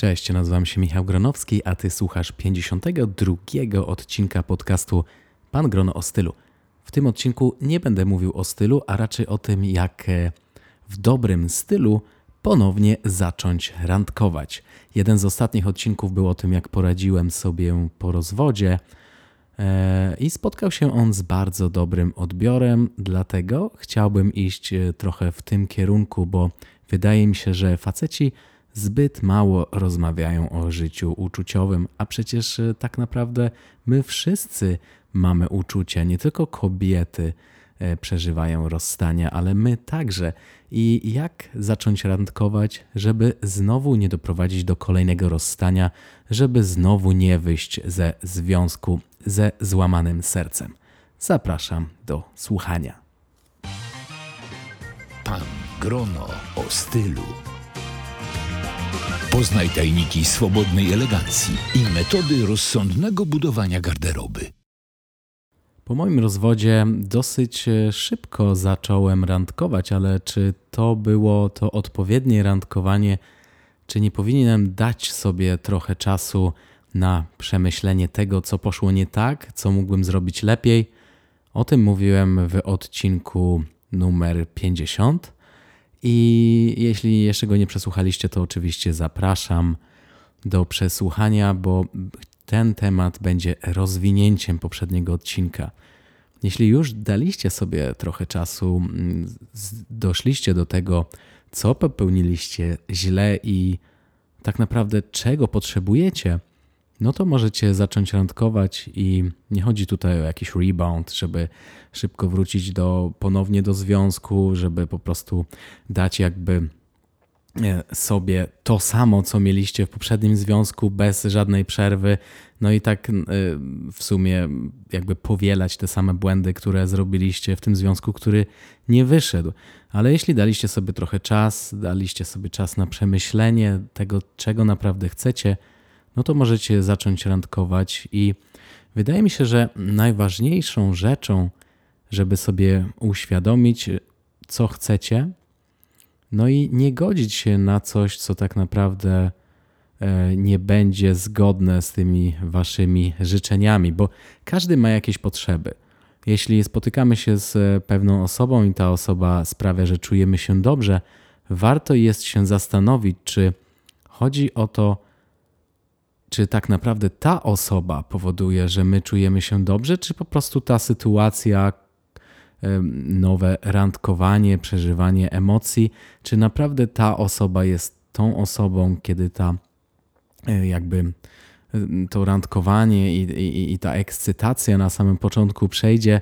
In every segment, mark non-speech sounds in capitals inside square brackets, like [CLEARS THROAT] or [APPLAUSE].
Cześć, nazywam się Michał Gronowski, a ty słuchasz 52 odcinka podcastu Pan Grono o stylu. W tym odcinku nie będę mówił o stylu, a raczej o tym, jak e, w dobrym stylu ponownie zacząć randkować. Jeden z ostatnich odcinków był o tym, jak poradziłem sobie po rozwodzie e, i spotkał się on z bardzo dobrym odbiorem, dlatego chciałbym iść e, trochę w tym kierunku, bo wydaje mi się, że faceci zbyt mało rozmawiają o życiu uczuciowym, a przecież e, tak naprawdę my wszyscy mamy uczucia, nie tylko kobiety e, przeżywają rozstania, ale my także. I jak zacząć randkować, żeby znowu nie doprowadzić do kolejnego rozstania, żeby znowu nie wyjść ze związku ze złamanym sercem? Zapraszam do słuchania. Pan Grono o stylu. Poznaj tajniki swobodnej elegancji i metody rozsądnego budowania garderoby. Po moim rozwodzie dosyć e, szybko zacząłem randkować, ale czy to było to odpowiednie randkowanie, czy nie powinienem dać sobie trochę czasu na przemyślenie tego, co poszło nie tak, co mógłbym zrobić lepiej? O tym mówiłem w odcinku numer 50. I jeśli jeszcze go nie przesłuchaliście, to oczywiście zapraszam do przesłuchania, bo ten temat będzie rozwinięciem poprzedniego odcinka. Jeśli już daliście sobie trochę czasu, mm, doszliście do tego, co popełniliście źle i tak naprawdę czego potrzebujecie, no to możecie zacząć randkować i nie chodzi tutaj o jakiś rebound, żeby szybko wrócić do, ponownie do związku, żeby po prostu dać jakby e, sobie to samo, co mieliście w poprzednim związku, bez żadnej przerwy, no i tak e, w sumie jakby powielać te same błędy, które zrobiliście w tym związku, który nie wyszedł. Ale jeśli daliście sobie trochę czas, daliście sobie czas na przemyślenie tego, czego naprawdę chcecie, no to możecie zacząć randkować i wydaje mi się, że najważniejszą rzeczą, żeby sobie uświadomić, co chcecie, no i nie godzić się na coś, co tak naprawdę e, nie będzie zgodne z tymi waszymi życzeniami, bo każdy ma jakieś potrzeby. Jeśli spotykamy się z pewną osobą i ta osoba sprawia, że czujemy się dobrze, warto jest się zastanowić, czy chodzi o to, czy tak naprawdę ta osoba powoduje, że my czujemy się dobrze, czy po prostu ta sytuacja, nowe randkowanie, przeżywanie emocji, czy naprawdę ta osoba jest tą osobą, kiedy ta e, jakby to randkowanie i, i, i ta ekscytacja na samym początku przejdzie,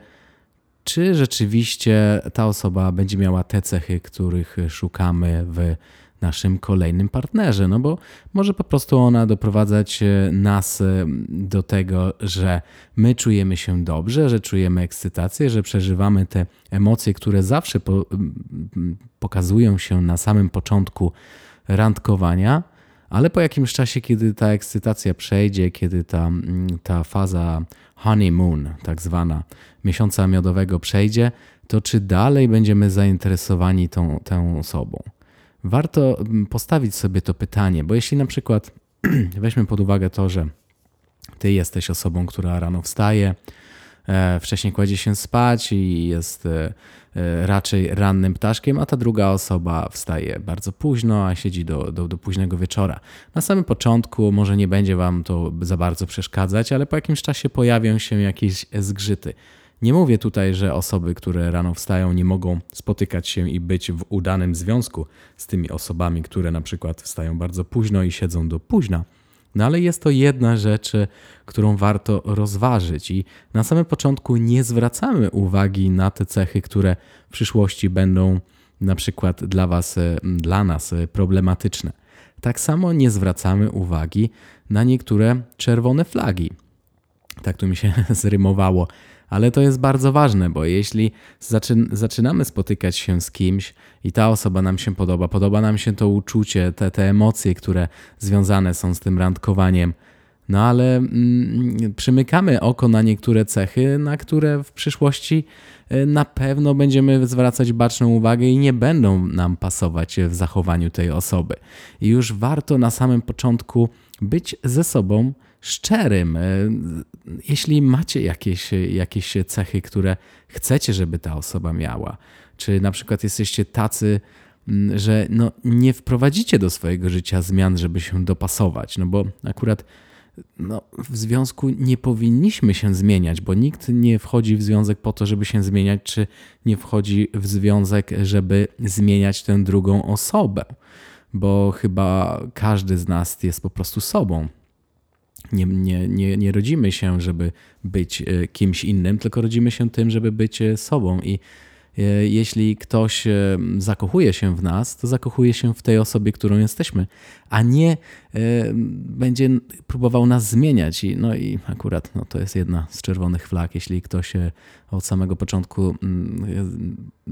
czy rzeczywiście ta osoba będzie miała te cechy, których szukamy w naszym kolejnym partnerze, no bo może po prostu ona doprowadzać e, nas e, do tego, że my czujemy się dobrze, że czujemy ekscytację, że przeżywamy te emocje, które zawsze po, pokazują się na samym początku randkowania, ale po jakimś czasie, kiedy ta ekscytacja przejdzie, kiedy ta, ta faza honeymoon, tak zwana, miesiąca miodowego przejdzie, to czy dalej będziemy zainteresowani tą, tą osobą? Warto mm, postawić sobie to pytanie, bo jeśli na przykład [CLEARS THROAT] weźmy pod uwagę to, że ty jesteś osobą, która rano wstaje, e, wcześniej kładzie się spać i jest e, e, raczej rannym ptaszkiem, a ta druga osoba wstaje bardzo późno, a siedzi do, do, do późnego wieczora. Na samym początku może nie będzie wam to za bardzo przeszkadzać, ale po jakimś czasie pojawią się jakieś zgrzyty. Nie mówię tutaj, że osoby, które rano wstają, nie mogą spotykać się i być w udanym związku z tymi osobami, które na przykład wstają bardzo późno i siedzą do późna. No ale jest to jedna rzecz, którą warto rozważyć, i na samym początku nie zwracamy uwagi na te cechy, które w przyszłości będą na przykład dla Was, dla nas problematyczne. Tak samo nie zwracamy uwagi na niektóre czerwone flagi. Tak tu mi się [LAUGHS] zrymowało ale to jest bardzo ważne, bo jeśli zaczynamy spotykać się z kimś i ta osoba nam się podoba, podoba nam się to uczucie, te, te emocje, które związane są z tym randkowaniem, No ale mm, przymykamy oko na niektóre cechy, na które w przyszłości e, na pewno będziemy zwracać baczną uwagę i nie będą nam pasować w zachowaniu tej osoby. I już warto na samym początku być ze sobą szczerym. E, jeśli macie jakieś, jakieś cechy, które chcecie, żeby ta osoba miała, czy na przykład jesteście tacy, że no, nie wprowadzicie do swojego życia zmian, żeby się dopasować, no bo akurat no, w związku nie powinniśmy się zmieniać, bo nikt nie wchodzi w związek po to, żeby się zmieniać, czy nie wchodzi w związek, żeby zmieniać tę drugą osobę, bo chyba każdy z nas jest po prostu sobą. Nie, nie, nie, nie rodzimy się, żeby być e, kimś innym, tylko rodzimy się tym, żeby być e, sobą. I jeśli ktoś zakochuje się w nas, to zakochuje się w tej osobie, którą jesteśmy, a nie będzie próbował nas zmieniać. I, no i akurat no, to jest jedna z czerwonych flag, jeśli ktoś od samego początku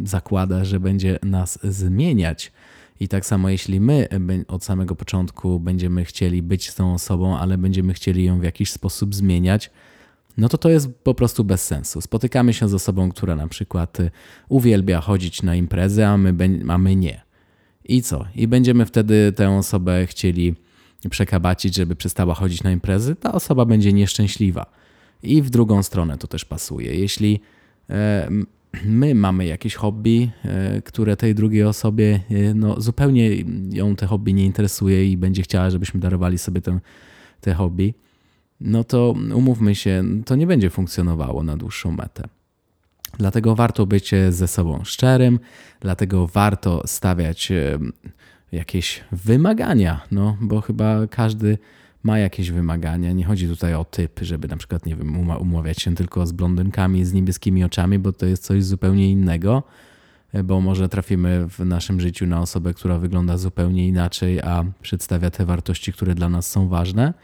zakłada, że będzie nas zmieniać i tak samo, jeśli my od samego początku będziemy chcieli być tą osobą, ale będziemy chcieli ją w jakiś sposób zmieniać, no to to jest po prostu bez sensu. Spotykamy się z osobą, która na przykład y, uwielbia chodzić na imprezy, a my, a my nie. I co? I będziemy wtedy tę osobę chcieli przekabacić, żeby przestała chodzić na imprezy, ta osoba będzie nieszczęśliwa. I w drugą stronę to też pasuje. Jeśli e, my mamy jakieś hobby, e, które tej drugiej osobie e, no, zupełnie ją te hobby nie interesuje i będzie chciała, żebyśmy darowali sobie te hobby, no to umówmy się, to nie będzie funkcjonowało na dłuższą metę. Dlatego warto być ze sobą szczerym, dlatego warto stawiać e, jakieś wymagania, no bo chyba każdy ma jakieś wymagania. Nie chodzi tutaj o typ, żeby na przykład, nie wiem, umawiać się tylko z blondynkami z niebieskimi oczami, bo to jest coś zupełnie innego, bo może trafimy w naszym życiu na osobę, która wygląda zupełnie inaczej, a przedstawia te wartości, które dla nas są ważne.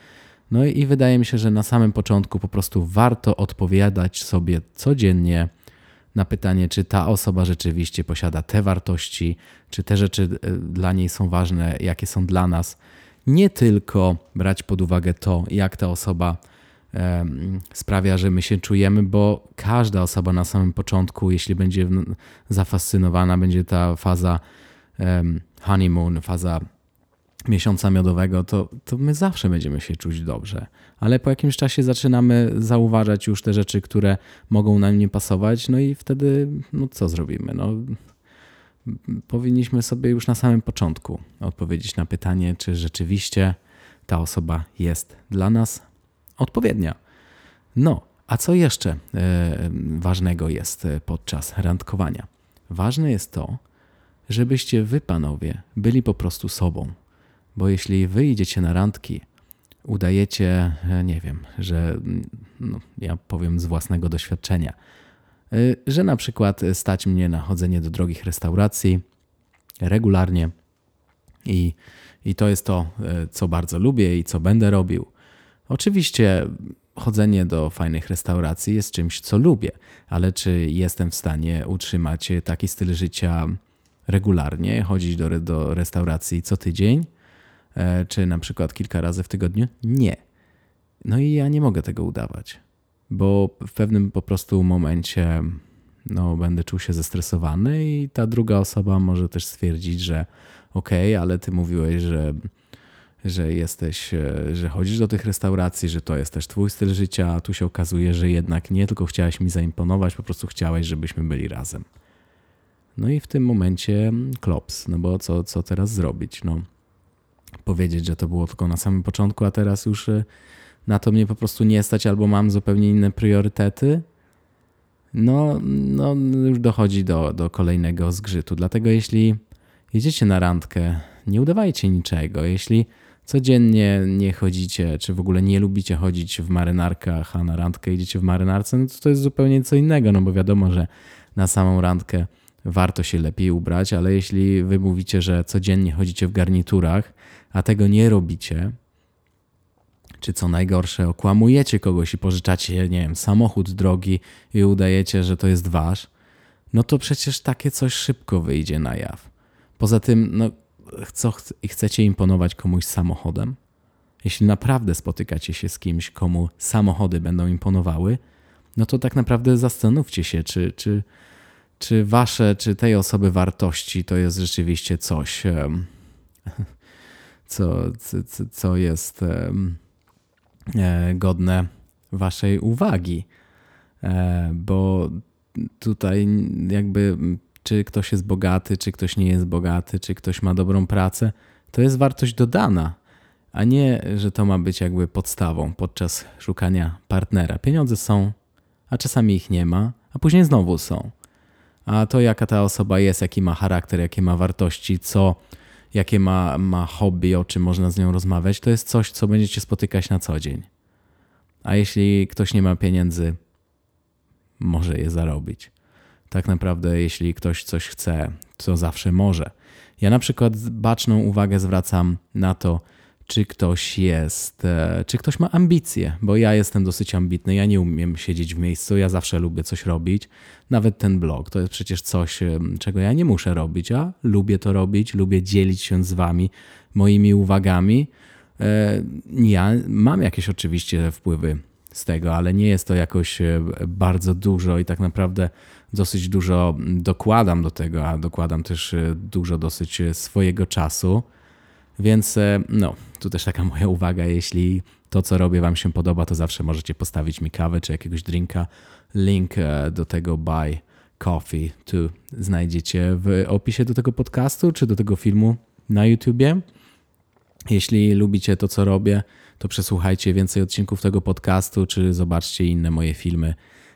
No i wydaje mi się, że na samym początku po prostu warto odpowiadać sobie codziennie na pytanie, czy ta osoba rzeczywiście posiada te wartości, czy te rzeczy e, dla niej są ważne, jakie są dla nas. Nie tylko brać pod uwagę to, jak ta osoba sprawia, że my się czujemy, bo każda osoba na samym początku, jeśli będzie zafascynowana, będzie ta faza honeymoon, faza miesiąca miodowego, to, to my zawsze będziemy się czuć dobrze. Ale po jakimś czasie zaczynamy zauważać już te rzeczy, które mogą nam nie pasować, no i wtedy, no co zrobimy? No, powinniśmy sobie już na samym początku odpowiedzieć na pytanie, czy rzeczywiście ta osoba jest dla nas odpowiednia. No, a co jeszcze e, ważnego jest e, podczas randkowania? Ważne jest to, żebyście wy, panowie, byli po prostu sobą. Bo jeśli wy idziecie na randki, udajecie, e, nie wiem, że no, ja powiem z własnego doświadczenia, Y, że na przykład stać mnie na chodzenie do drogich restauracji regularnie i, i to jest to, co bardzo lubię i co będę robił. Oczywiście chodzenie do fajnych restauracji jest czymś, co lubię, ale czy jestem w stanie utrzymać taki styl życia regularnie, chodzić do, do restauracji co tydzień, e, czy na przykład kilka razy w tygodniu? Nie. No i ja nie mogę tego udawać bo w pewnym po prostu momencie no, będę czuł się zestresowany i ta druga osoba może też stwierdzić, że okej, okay, ale ty mówiłeś, że, że jesteś, e, że chodzisz do tych restauracji, że to jest też twój styl życia, a tu się okazuje, że jednak nie, tylko chciałeś mi zaimponować, po prostu chciałeś, żebyśmy byli razem. No i w tym momencie klops, no bo co, co teraz zrobić? No, powiedzieć, że to było tylko na samym początku, a teraz już e, na to mnie po prostu nie stać albo mam zupełnie inne priorytety, no, no już dochodzi do, do kolejnego zgrzytu. Dlatego jeśli jedziecie na randkę, nie udawajcie niczego. Jeśli codziennie nie chodzicie, czy w ogóle nie lubicie chodzić w marynarkach, a na randkę idziecie w marynarce, no to to jest zupełnie co innego, no bo wiadomo, że na samą randkę warto się lepiej ubrać, ale jeśli wy mówicie, że codziennie chodzicie w garniturach, a tego nie robicie, czy co najgorsze, okłamujecie kogoś i pożyczacie, nie wiem, samochód drogi i udajecie, że to jest wasz, no to przecież takie coś szybko wyjdzie na jaw. Poza tym, no, co chcecie imponować komuś samochodem? jeśli naprawdę spotykacie się z kimś, komu samochody będą imponowały, no to tak naprawdę zastanówcie się, czy, czy, czy wasze, czy tej osoby wartości to jest rzeczywiście coś, co, co, co jest e, godne waszej uwagi. E, bo tutaj jakby czy ktoś jest bogaty, czy ktoś nie jest bogaty, czy ktoś ma dobrą pracę, to jest wartość dodana, a nie, że to ma być jakby podstawą podczas szukania partnera. Pieniądze są, a czasami ich nie ma, a później znowu są. A to, jaka ta osoba jest, jaki ma charakter, jakie ma wartości, co, jakie ma, ma hobby, o czym można z nią rozmawiać, to jest coś, co będziecie spotykać na co dzień. A jeśli ktoś nie ma pieniędzy, może je zarobić. Tak naprawdę, jeśli ktoś coś chce, to zawsze może. Ja na przykład baczną uwagę zwracam na to, czy ktoś jest, e, czy ktoś ma ambicje, bo ja jestem dosyć ambitny, ja nie umiem siedzieć w miejscu, ja zawsze lubię coś robić. Nawet ten blog to jest przecież coś, e, czego ja nie muszę robić, a lubię to robić, lubię dzielić się z wami moimi uwagami. E, ja mam jakieś oczywiście wpływy z tego, ale nie jest to jakoś bardzo dużo i tak naprawdę dosyć dużo dokładam do tego, a dokładam też dużo dosyć swojego czasu. Więc e, no, tu też taka moja uwaga, jeśli to, co robię, Wam się podoba, to zawsze możecie postawić mi kawę czy jakiegoś drinka. Link e, do tego buy coffee tu znajdziecie w opisie do tego podcastu czy do tego filmu na YouTubie. Jeśli lubicie to, co robię, to przesłuchajcie więcej odcinków tego podcastu, czy zobaczcie inne moje filmy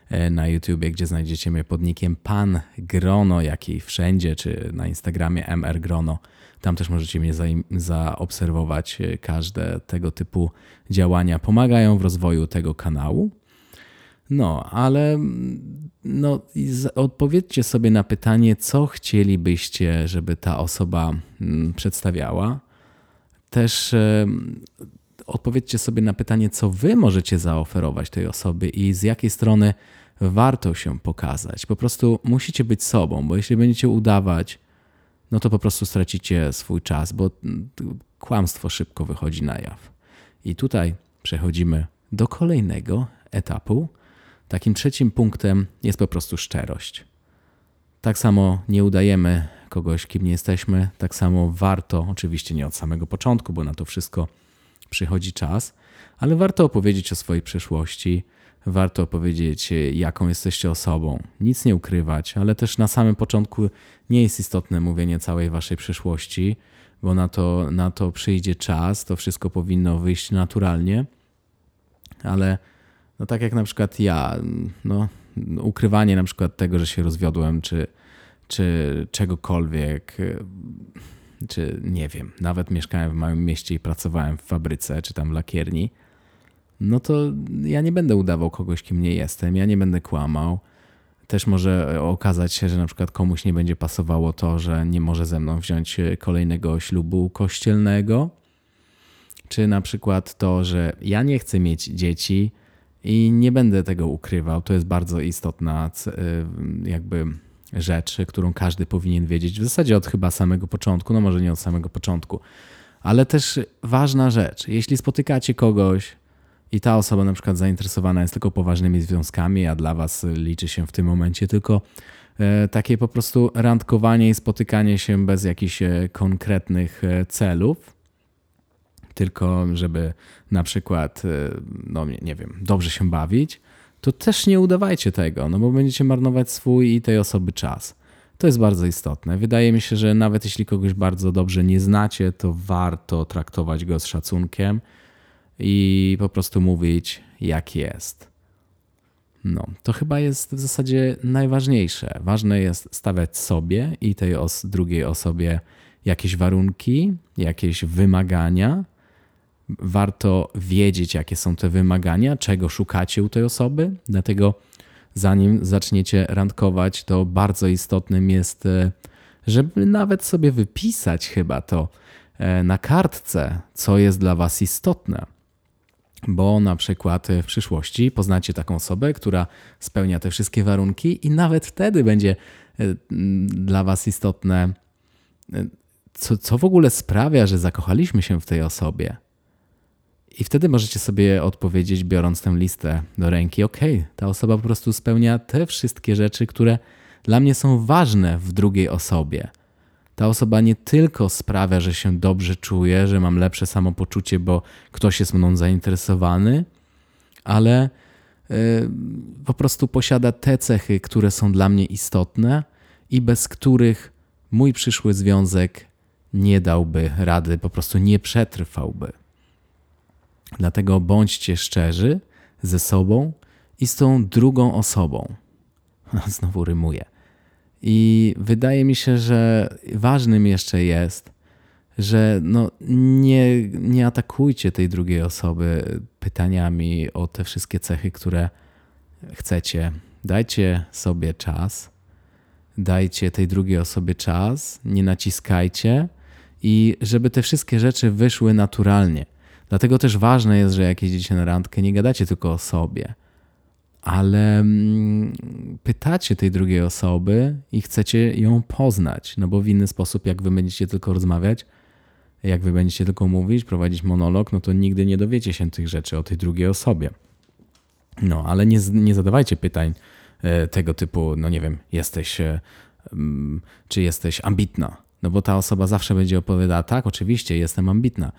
e, na YouTubie, gdzie znajdziecie mnie pod nickiem Pan Grono, jak i wszędzie, czy na Instagramie MR Grono. Tam też możecie mnie zaobserwować. E, każde tego typu działania pomagają w rozwoju tego kanału. No, ale mm, no, odpowiedzcie sobie na pytanie, co chcielibyście, żeby ta osoba mm, przedstawiała. Też e, odpowiedzcie sobie na pytanie, co wy możecie zaoferować tej osobie i z jakiej strony warto się pokazać. Po prostu musicie być sobą, bo jeśli będziecie udawać, no to po prostu stracicie swój czas, bo kłamstwo szybko wychodzi na jaw. I tutaj przechodzimy do kolejnego etapu. Takim trzecim punktem jest po prostu szczerość. Tak samo nie udajemy kogoś, kim nie jesteśmy, tak samo warto, oczywiście nie od samego początku, bo na to wszystko przychodzi czas, ale warto opowiedzieć o swojej przeszłości, warto opowiedzieć, jaką jesteście osobą, nic nie ukrywać, ale też na samym początku nie jest istotne mówienie całej waszej przeszłości, bo na to, na to przyjdzie czas, to wszystko powinno wyjść naturalnie, ale no tak jak na przykład ja, no, ukrywanie na przykład tego, że się rozwiodłem, czy, czy czegokolwiek, czy nie wiem, nawet mieszkałem w małym mieście i pracowałem w fabryce, czy tam w lakierni, no to ja nie będę udawał kogoś, kim nie jestem, ja nie będę kłamał. Też może okazać się, że na przykład komuś nie będzie pasowało to, że nie może ze mną wziąć kolejnego ślubu kościelnego, czy na przykład to, że ja nie chcę mieć dzieci i nie będę tego ukrywał. To jest bardzo istotna y, jakby rzecz, którą każdy powinien wiedzieć. W zasadzie od chyba samego początku, no może nie od samego początku, ale też ważna rzecz. Jeśli spotykacie kogoś, i ta osoba na przykład zainteresowana jest tylko poważnymi związkami, a dla was liczy się w tym momencie tylko e, takie po prostu randkowanie i spotykanie się bez jakichś e, konkretnych e, celów, tylko żeby na przykład, no nie wiem, dobrze się bawić, to też nie udawajcie tego, no bo będziecie marnować swój i tej osoby czas. To jest bardzo istotne. Wydaje mi się, że nawet jeśli kogoś bardzo dobrze nie znacie, to warto traktować go z szacunkiem i po prostu mówić, jak jest. No, to chyba jest w zasadzie najważniejsze. Ważne jest stawiać sobie i tej os drugiej osobie jakieś warunki, jakieś wymagania. Warto wiedzieć, jakie są te wymagania, czego szukacie u tej osoby. Dlatego, zanim zaczniecie randkować, to bardzo istotnym jest, e, żeby nawet sobie wypisać chyba to e, na kartce, co jest dla Was istotne bo na przykład w przyszłości poznacie taką osobę, która spełnia te wszystkie warunki i nawet wtedy będzie e, dla Was istotne, e, co, co w ogóle sprawia, że zakochaliśmy się w tej osobie. I wtedy możecie sobie odpowiedzieć, biorąc tę listę do ręki: OK, ta osoba po prostu spełnia te wszystkie rzeczy, które dla mnie są ważne w drugiej osobie. Ta osoba nie tylko sprawia, że się dobrze czuję, że mam lepsze samopoczucie, bo ktoś jest mną zainteresowany, ale yy, po prostu posiada te cechy, które są dla mnie istotne i bez których mój przyszły związek nie dałby rady, po prostu nie przetrwałby. Dlatego bądźcie szczerzy ze sobą i z tą drugą osobą. [LAUGHS] Znowu rymuję. I wydaje mi się, że ważnym jeszcze jest, że no nie, nie atakujcie tej drugiej osoby pytaniami o te wszystkie cechy, które chcecie. Dajcie sobie czas, dajcie tej drugiej osobie czas, nie naciskajcie i żeby te wszystkie rzeczy wyszły naturalnie. Dlatego też ważne jest, że jak jedziecie na randkę, nie gadacie tylko o sobie, ale mm, pytacie tej drugiej osoby i chcecie ją poznać, no bo w inny sposób, jak wy będziecie tylko rozmawiać, jak wy będziecie tylko mówić, prowadzić monolog, no to nigdy nie dowiecie się tych rzeczy o tej drugiej osobie. No, ale nie, nie zadawajcie pytań e, tego typu, no nie wiem, jesteś, e, mm, czy jesteś ambitna, no bo ta osoba zawsze będzie opowiadała, tak, oczywiście, jestem ambitna,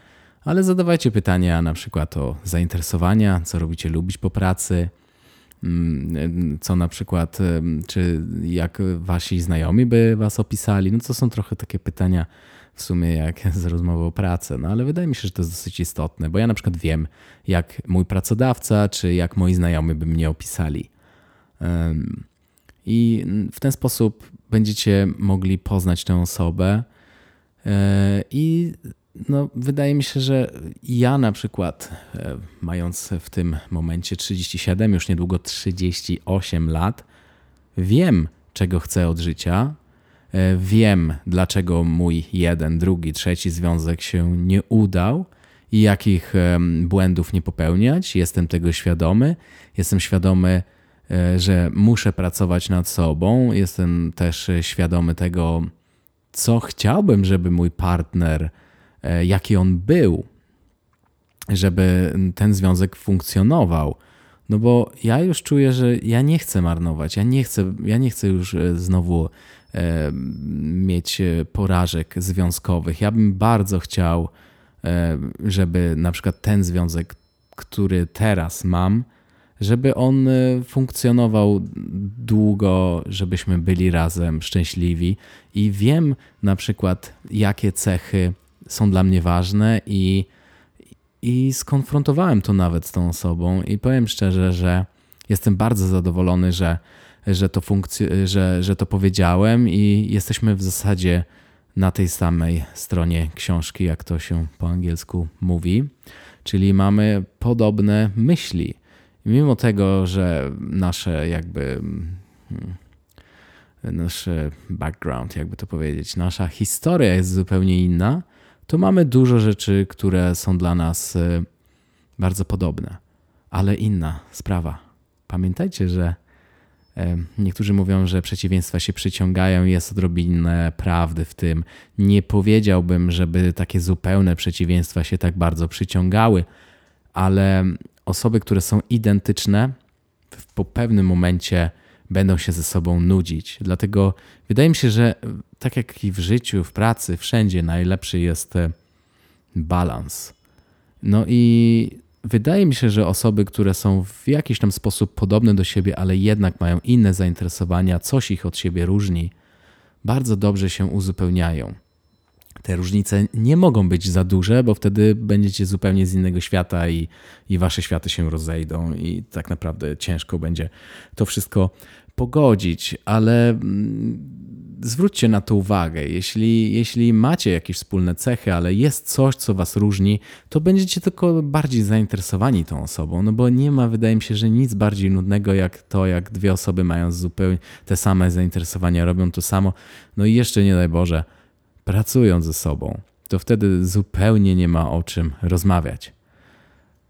ale zadawajcie pytania na przykład o zainteresowania, co robicie lubić po pracy, co na przykład, czy jak wasi znajomi by was opisali. No to są trochę takie pytania w sumie jak [LAUGHS] z rozmową o pracę, no ale wydaje mi się, że to jest dosyć istotne, bo ja na przykład wiem, jak mój pracodawca, czy jak moi znajomi by mnie opisali. I w ten sposób będziecie mogli poznać tę osobę e, i no, wydaje mi się, że ja na przykład, e, mając w tym momencie 37, już niedługo 38 lat, wiem, czego chcę od życia. E, wiem, dlaczego mój jeden, drugi, trzeci związek się nie udał i jakich błędów nie popełniać. Jestem tego świadomy. Jestem świadomy, e, że muszę pracować nad sobą. Jestem też świadomy tego, co chciałbym, żeby mój partner E, jaki on był, żeby ten związek funkcjonował. No bo ja już czuję, że ja nie chcę marnować, ja nie chcę, ja nie chcę już e, znowu e, mieć porażek związkowych. Ja bym bardzo chciał, żeby na przykład ten związek, który teraz mam, żeby on funkcjonował długo, żebyśmy byli razem szczęśliwi. I wiem na przykład, jakie cechy są dla mnie ważne i, i skonfrontowałem to nawet z tą osobą i powiem szczerze, że jestem bardzo zadowolony, że, że, to, funkcj- że, że to powiedziałem i jesteśmy w zasadzie na tej samej stronie książki, jak to się po angielsku mówi, czyli mamy podobne myśli. mimo tego, że nasze jakby hmm, nasz background, jakby to powiedzieć, nasza historia jest zupełnie inna, to mamy dużo rzeczy, które są dla nas e, bardzo podobne. Ale inna sprawa. Pamiętajcie, że e, niektórzy mówią, że przeciwieństwa się przyciągają, jest odrobinę prawdy w tym. Nie powiedziałbym, żeby takie zupełne przeciwieństwa się tak bardzo przyciągały, ale osoby, które są identyczne, po pewnym momencie będą się ze sobą nudzić. Dlatego wydaje mi się, że tak jak i w życiu, w pracy, wszędzie najlepszy jest e, balans. No i wydaje mi się, że osoby, które są w jakiś tam sposób podobne do siebie, ale jednak mają inne zainteresowania, coś ich od siebie różni, bardzo dobrze się uzupełniają. Te różnice nie mogą być za duże, bo wtedy będziecie zupełnie z innego świata i, i wasze światy się rozejdą, i tak naprawdę ciężko będzie to wszystko pogodzić, ale mm, zwróćcie na to uwagę. Jeśli, jeśli macie jakieś wspólne cechy, ale jest coś, co was różni, to będziecie tylko bardziej zainteresowani tą osobą, no bo nie ma, wydaje mi się, że nic bardziej nudnego jak to, jak dwie osoby mają zupełnie te same zainteresowania, robią to samo, no i jeszcze nie daj Boże, pracują ze sobą, to wtedy zupełnie nie ma o czym rozmawiać.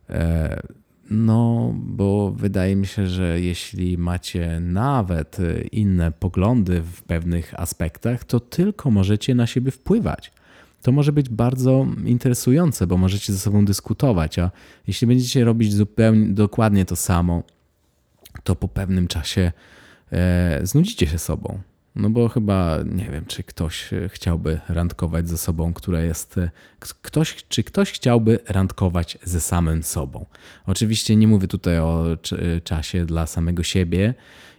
E, no, bo wydaje mi się, że jeśli macie nawet inne poglądy w pewnych aspektach, to tylko możecie na siebie wpływać. to może być bardzo interesujące, bo możecie ze sobą dyskutować, a jeśli będziecie robić zupełnie dokładnie to samo, to po pewnym czasie e, znudzicie się sobą. No bo chyba nie wiem, czy ktoś chciałby randkować ze sobą, która jest. E, ktoś, czy ktoś chciałby randkować ze samym sobą. Oczywiście nie mówię tutaj o czasie dla samego siebie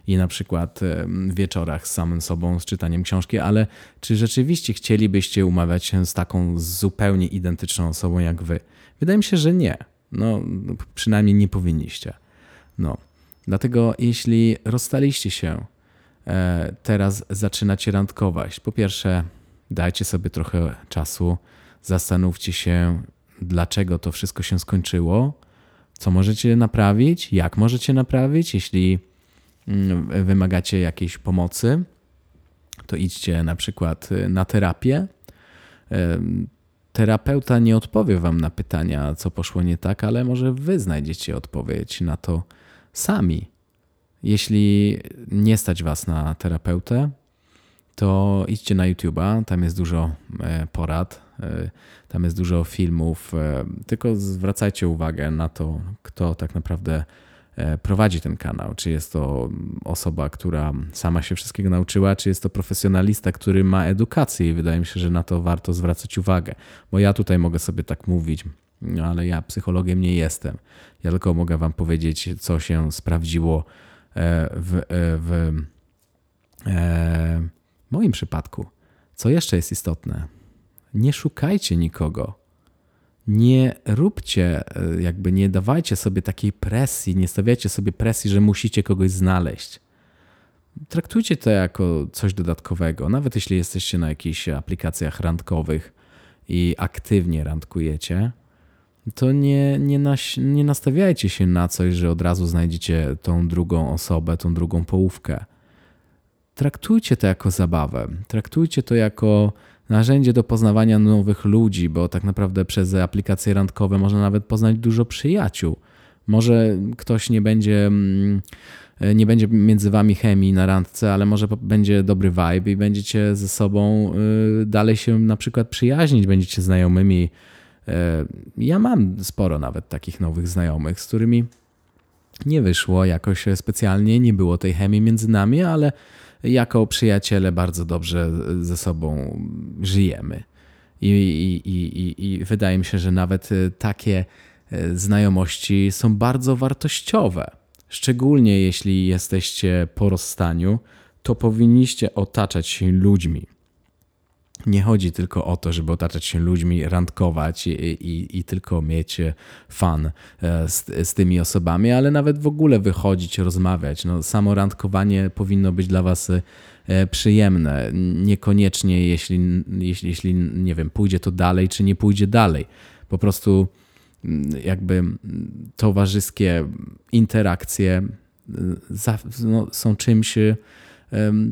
i na przykład wieczorach z samym sobą, z czytaniem książki, ale czy rzeczywiście chcielibyście umawiać się z taką zupełnie identyczną osobą jak wy? Wydaje mi się, że nie. No, przynajmniej nie powinniście. No. Dlatego jeśli rozstaliście się, e, teraz zaczynacie randkować. Po pierwsze, dajcie sobie trochę czasu, zastanówcie się, dlaczego to wszystko się skończyło, co możecie naprawić, jak możecie naprawić. Jeśli Mm, wymagacie jakiejś pomocy, to idźcie na przykład y, na terapię. Terapeuta nie odpowie wam na pytania, co poszło nie tak, ale może wy znajdziecie odpowiedź na to sami. Jeśli nie stać was na terapeutę, to idźcie na YouTube'a, tam jest dużo e, porad, e, tam jest dużo filmów, e, tylko zwracajcie uwagę na to, kto tak naprawdę prowadzi ten kanał. Czy jest to osoba, która sama się wszystkiego nauczyła, czy jest to profesjonalista, który ma edukację i wydaje mi się, że na to warto zwracać uwagę. Bo ja tutaj mogę sobie tak mówić, no ale ja psychologiem nie jestem. Ja tylko mogę wam powiedzieć, co się sprawdziło w, e, w, w moim przypadku. Co jeszcze jest istotne? Nie szukajcie nikogo nie róbcie, e, jakby nie dawajcie sobie takiej presji, nie stawiajcie sobie presji, że musicie kogoś znaleźć. Traktujcie to jako coś dodatkowego, nawet jeśli jesteście na jakichś aplikacjach randkowych i aktywnie randkujecie, to nie, nie, nas, nie nastawiajcie się na coś, że od razu znajdziecie tą drugą osobę, tą drugą połówkę. Traktujcie to jako zabawę, traktujcie to jako narzędzie do poznawania nowych ludzi, bo tak naprawdę przez aplikacje randkowe można nawet poznać dużo przyjaciół. Może ktoś nie będzie, mm, nie będzie między wami chemii na randce, ale może będzie dobry vibe i będziecie ze sobą y, dalej się na przykład przyjaźnić, będziecie znajomymi. Y, ja mam sporo nawet takich nowych znajomych, z którymi nie wyszło jakoś specjalnie, nie było tej chemii między nami, ale jako przyjaciele bardzo dobrze ze sobą żyjemy. I, i, i, i wydaje mi się, że nawet e, takie e, znajomości są bardzo wartościowe. Szczególnie jeśli jesteście po rozstaniu, to powinniście otaczać się ludźmi, nie chodzi tylko o to, żeby otaczać się ludźmi, randkować i, i, i tylko mieć fan e, z, z, tymi osobami, ale nawet w ogóle wychodzić, rozmawiać. No, samo randkowanie powinno być dla Was e, przyjemne. Niekoniecznie, jeśli, jeśli, jeśli nie wiem, pójdzie to dalej, czy nie pójdzie dalej. Po prostu mm, jakby towarzyskie interakcje no, są czymś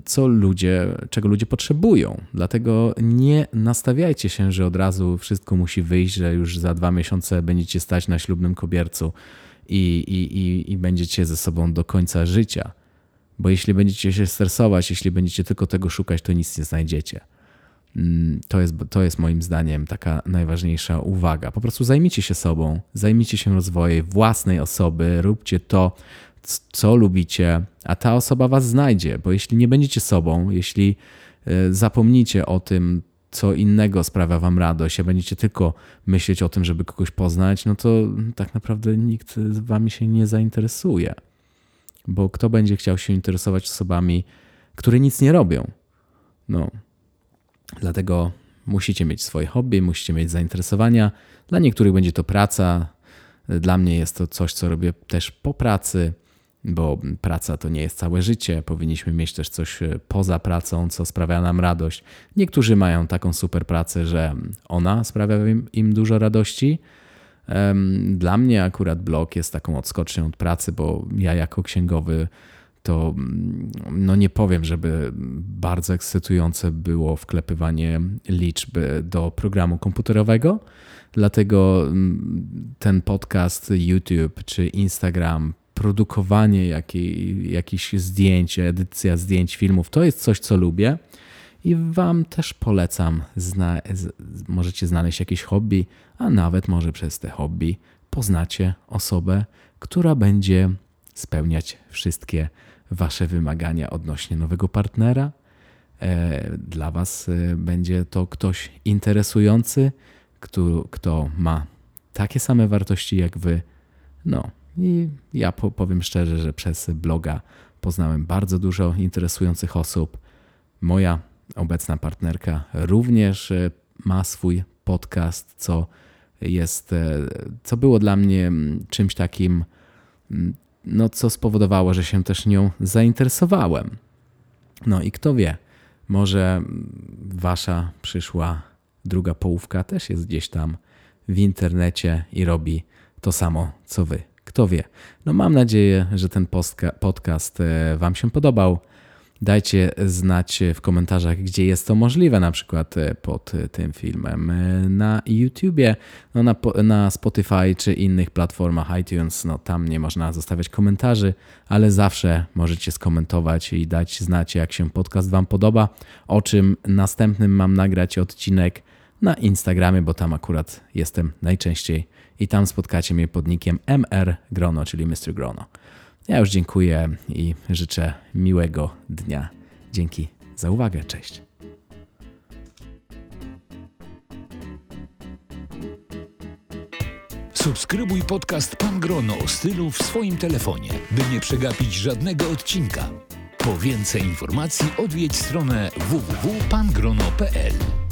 co ludzie, czego ludzie potrzebują. Dlatego nie nastawiajcie się, że od razu wszystko musi wyjść, że już za dwa miesiące będziecie stać na ślubnym kobiercu i, i, i, i będziecie ze sobą do końca życia. Bo jeśli będziecie się stresować, jeśli będziecie tylko tego szukać, to nic nie znajdziecie. Mm, to jest, to jest moim zdaniem taka najważniejsza uwaga. Po prostu zajmijcie się sobą, zajmijcie się rozwojem własnej osoby, róbcie to, co lubicie, a ta osoba was znajdzie, bo jeśli nie będziecie sobą, jeśli e, zapomnicie o tym, co innego sprawia wam radość, a będziecie tylko myśleć o tym, żeby kogoś poznać, no to tak naprawdę nikt wami się nie zainteresuje. Bo kto będzie chciał się interesować osobami, które nic nie robią? No. Dlatego musicie mieć swoje hobby, musicie mieć zainteresowania. Dla niektórych będzie to praca. Dla mnie jest to coś, co robię też po pracy bo praca to nie jest całe życie. Powinniśmy mieć też coś e, poza pracą, co sprawia nam radość. Niektórzy mają taką super pracę, że ona sprawia im, im dużo radości. Dla mnie akurat blog jest taką odskocznią od pracy, bo ja jako księgowy to mm, no nie powiem, żeby bardzo ekscytujące było wklepywanie liczb do programu komputerowego. Dlatego mm, ten podcast, YouTube czy Instagram produkowanie jakiej, jakichś zdjęć, edycja zdjęć, filmów, to jest coś, co lubię I Wam też polecam, zna, możecie znaleźć jakieś hobby, a nawet może przez te hobby poznacie osobę, która będzie spełniać wszystkie Wasze wymagania odnośnie nowego partnera. E, dla Was e, będzie to ktoś interesujący, kto, kto ma takie same wartości jak Wy. No i ja powiem szczerze, że przez bloga poznałem bardzo dużo interesujących osób. Moja obecna partnerka również e, ma swój podcast, co jest, co było dla mnie czymś takim no, co spowodowało, że się też nią zainteresowałem. No i kto wie, może wasza przyszła druga połówka też jest gdzieś tam w internecie i robi to samo co wy. Kto wie. No mam nadzieję, że ten podcast e, Wam się podobał. Dajcie znać w komentarzach, gdzie jest to możliwe, na przykład e, pod tym filmem e, na YouTubie, no na, na Spotify czy innych platformach iTunes. No tam nie można zostawiać komentarzy, ale zawsze możecie skomentować i dać znać, jak się podcast Wam podoba. O czym następnym mam nagrać odcinek na Instagramie, bo tam akurat jestem najczęściej i tam spotkacie mnie pod nickiem MR Grono, czyli Mr. Grono. Ja już dziękuję i życzę miłego dnia. Dzięki za uwagę. Cześć. Subskrybuj podcast Pan Grono o stylu w swoim telefonie, by nie przegapić żadnego odcinka. Po więcej informacji odwiedź stronę www.pangrono.pl.